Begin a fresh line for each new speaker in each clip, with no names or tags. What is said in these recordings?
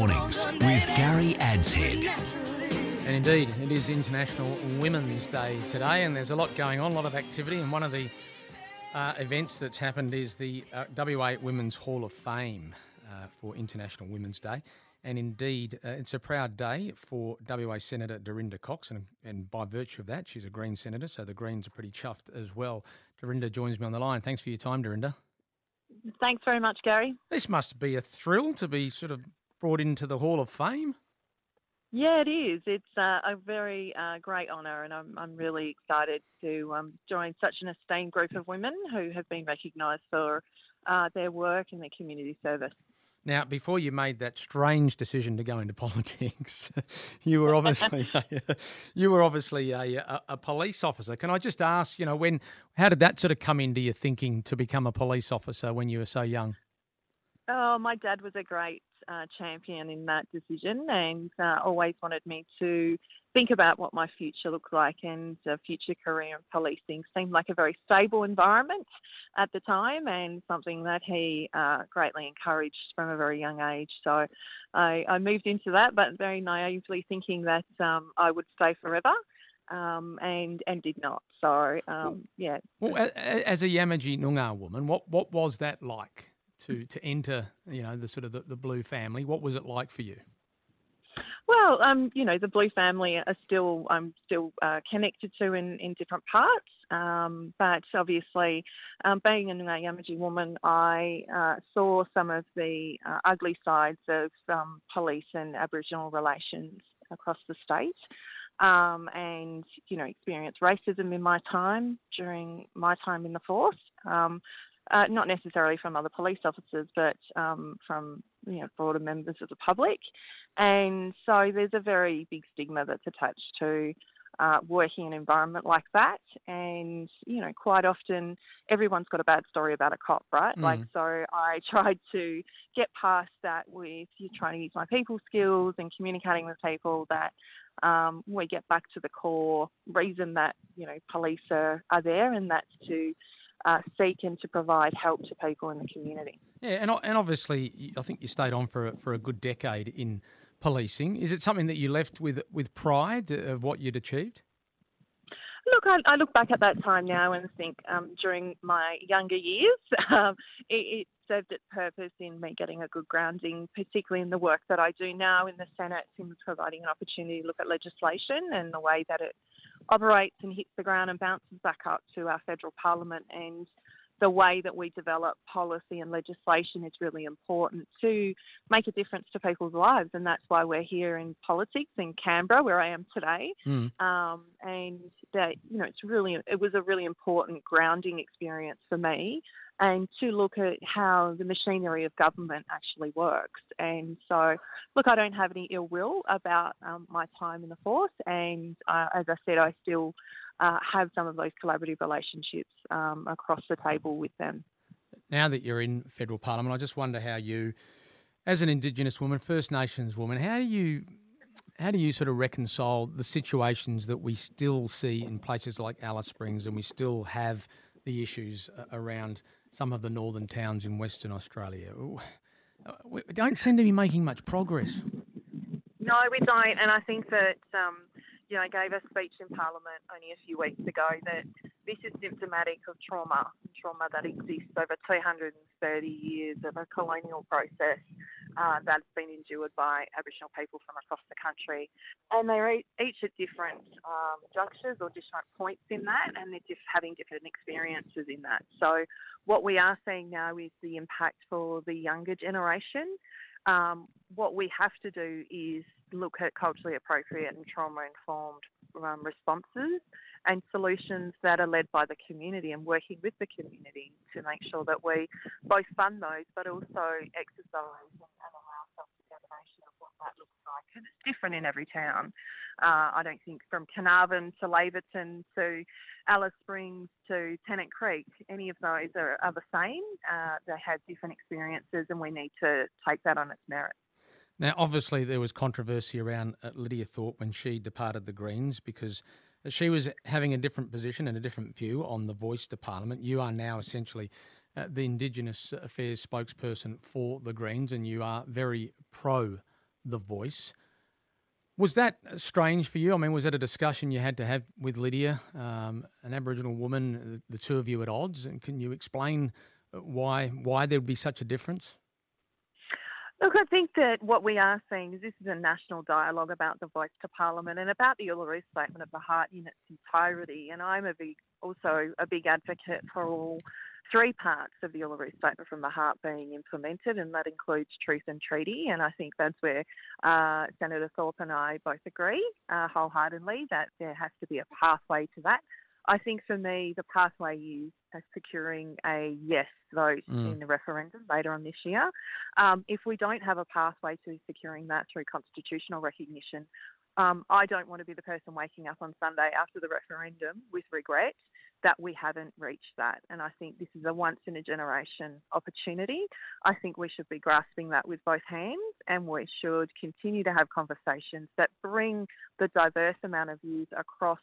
Mornings with Gary Adshead.
And indeed, it is International Women's Day today, and there's a lot going on, a lot of activity. And one of the uh, events that's happened is the uh, WA Women's Hall of Fame uh, for International Women's Day. And indeed, uh, it's a proud day for WA Senator Dorinda Cox, and, and by virtue of that, she's a Green senator, so the Greens are pretty chuffed as well. Dorinda joins me on the line. Thanks for your time, Dorinda.
Thanks very much, Gary.
This must be a thrill to be sort of brought into the Hall of Fame.
Yeah, it is. It's uh, a very uh, great honour, and I'm, I'm really excited to um, join such an esteemed group of women who have been recognised for uh, their work and their community service.
Now, before you made that strange decision to go into politics, you were obviously a, you were obviously a, a, a, police officer. Can I just ask, you know, when how did that sort of come into your thinking to become a police officer when you were so young?
Oh, my dad was a great uh, champion in that decision and uh, always wanted me to think about what my future looked like and a future career in policing seemed like a very stable environment at the time and something that he uh, greatly encouraged from a very young age. So I, I moved into that, but very naively thinking that um, I would stay forever. Um, and and did not. So um, yeah.
Well, as a Yamatji Noongar woman, what what was that like to to enter? You know, the sort of the, the blue family. What was it like for you?
Well, um, you know, the Blue family are still I'm still uh, connected to in, in different parts, um, but obviously, um, being a Yamatji woman, I uh, saw some of the uh, ugly sides of um, police and Aboriginal relations across the state. Um, and you know, experienced racism in my time during my time in the force. Um, uh, not necessarily from other police officers, but um, from you know broader members of the public. And so there's a very big stigma that's attached to uh, working in an environment like that. And, you know, quite often everyone's got a bad story about a cop, right? Mm. Like, so I tried to get past that with you trying to use my people skills and communicating with people that um, we get back to the core reason that, you know, police are, are there, and that's to uh, seek and to provide help to people in the community.
Yeah, and, and obviously, I think you stayed on for a, for a good decade in policing. Is it something that you left with with pride of what you'd achieved?
Look, I, I look back at that time now and think um, during my younger years, um, it, it, served its purpose in me getting a good grounding, particularly in the work that I do now in the Senate, in providing an opportunity to look at legislation and the way that it operates and hits the ground and bounces back up to our federal parliament and the way that we develop policy and legislation is really important to make a difference to people's lives, and that's why we're here in politics in Canberra, where I am today. Mm. Um, and that you know, it's really it was a really important grounding experience for me and to look at how the machinery of government actually works. And so, look, I don't have any ill will about um, my time in the force, and uh, as I said, I still uh, have some of those collaborative relationships um, across the table with them.
Now that you're in federal parliament, I just wonder how you, as an Indigenous woman, First Nations woman, how do you how do you sort of reconcile the situations that we still see in places like Alice Springs and we still have the issues uh, around some of the northern towns in Western Australia. Uh, we don't seem to be making much progress.
No, we don't, and I think that um, you know, gave a speech in Parliament only a few weeks ago that this is symptomatic of trauma, trauma that exists over 230 years of a colonial process uh, that's been endured by Aboriginal people from across the country. And they're each at different um, junctures or different points in that, and they're just having different experiences in that. So, what we are seeing now is the impact for the younger generation. Um, what we have to do is look at culturally appropriate and trauma informed um, responses and solutions that are led by the community and working with the community to make sure that we both fund those but also exercise and, allow self determination of what that looks like. And it's different in every town. Uh, I don't think from Carnarvon to Laverton to Alice Springs to Tennant Creek, any of those are, are the same. Uh, they have different experiences, and we need to take that on its merit.
Now, obviously, there was controversy around uh, Lydia Thorpe when she departed the Greens because she was having a different position and a different view on the voice to Parliament. You are now essentially uh, the Indigenous Affairs spokesperson for the Greens, and you are very pro the voice. Was that strange for you? I mean, was that a discussion you had to have with Lydia, um, an Aboriginal woman, the two of you at odds? And can you explain why why there would be such a difference?
Look, I think that what we are seeing is this is a national dialogue about the voice to Parliament and about the Uluru Statement of the Heart in its entirety. And I'm a big, also a big advocate for all three parts of the Uluru Statement from the Heart being implemented, and that includes truth and treaty. And I think that's where uh, Senator Thorpe and I both agree uh, wholeheartedly that there has to be a pathway to that. I think for me, the pathway is securing a yes vote mm. in the referendum later on this year. Um, if we don't have a pathway to securing that through constitutional recognition, um, I don't want to be the person waking up on Sunday after the referendum with regret that we haven't reached that. And I think this is a once in a generation opportunity. I think we should be grasping that with both hands and we should continue to have conversations that bring the diverse amount of views across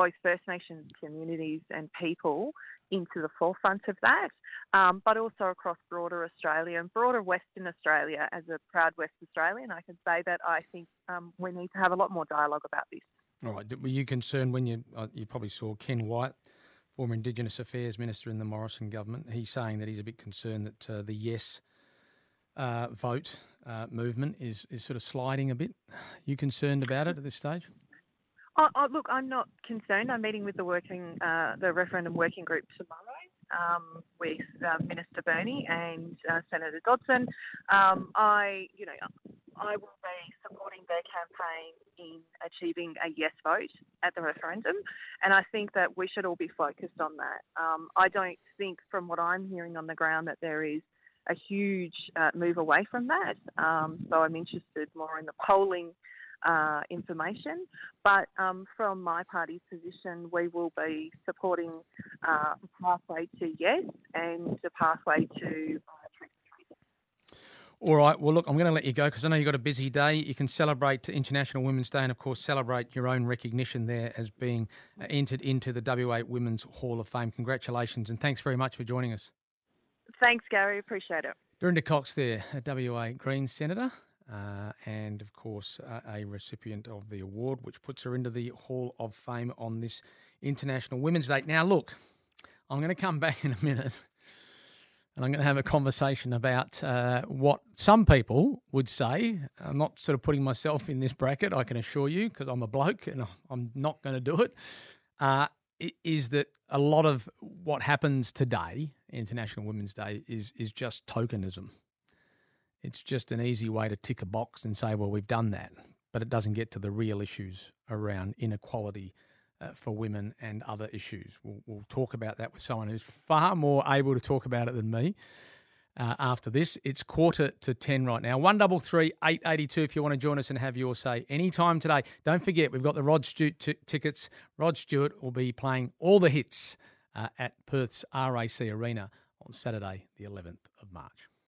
both First Nations communities and people into the forefront of that, um, but also across broader Australia and broader Western Australia. As a proud West Australian, I can say that I think um, we need to have a lot more dialogue about this.
All right. Were you concerned when you uh, you probably saw Ken Wyatt, former Indigenous Affairs Minister in the Morrison government? He's saying that he's a bit concerned that uh, the yes uh, vote uh, movement is is sort of sliding a bit. You concerned about it at this stage?
Oh, oh, look, I'm not concerned. I'm meeting with the working, uh, the referendum working group tomorrow um, with uh, Minister Burney and uh, Senator Dodson. Um, I, you know, I will be supporting their campaign in achieving a yes vote at the referendum, and I think that we should all be focused on that. Um, I don't think, from what I'm hearing on the ground, that there is a huge uh, move away from that. Um, so I'm interested more in the polling uh, information. But um, from my party's position, we will be supporting uh, a pathway to yes and a pathway to. Uh,
all right. Well, look, I'm going to let you go because I know you've got a busy day. You can celebrate International Women's Day and, of course, celebrate your own recognition there as being entered into the WA Women's Hall of Fame. Congratulations and thanks very much for joining us.
Thanks, Gary. Appreciate it.
Dorinda Cox there, a WA Greens Senator uh, and of course uh, a recipient of the award, which puts her into the Hall of Fame on this International Women's Day. Now, look, I'm going to come back in a minute. And I'm going to have a conversation about uh, what some people would say. I'm not sort of putting myself in this bracket, I can assure you, because I'm a bloke and I'm not going to do it. Uh, is that a lot of what happens today, International Women's Day, is is just tokenism. It's just an easy way to tick a box and say, well, we've done that. But it doesn't get to the real issues around inequality uh, for women and other issues. We'll, we'll, talk about that with someone who's far more able to talk about it than me. Uh, after this, it's quarter to ten right now. One double three eight eighty two. If you want to join us and have your say anytime today, don't forget we've got the Rod Stewart t- tickets. Rod Stewart will be playing all the hits uh, at Perth's RAC Arena on Saturday, the eleventh of March.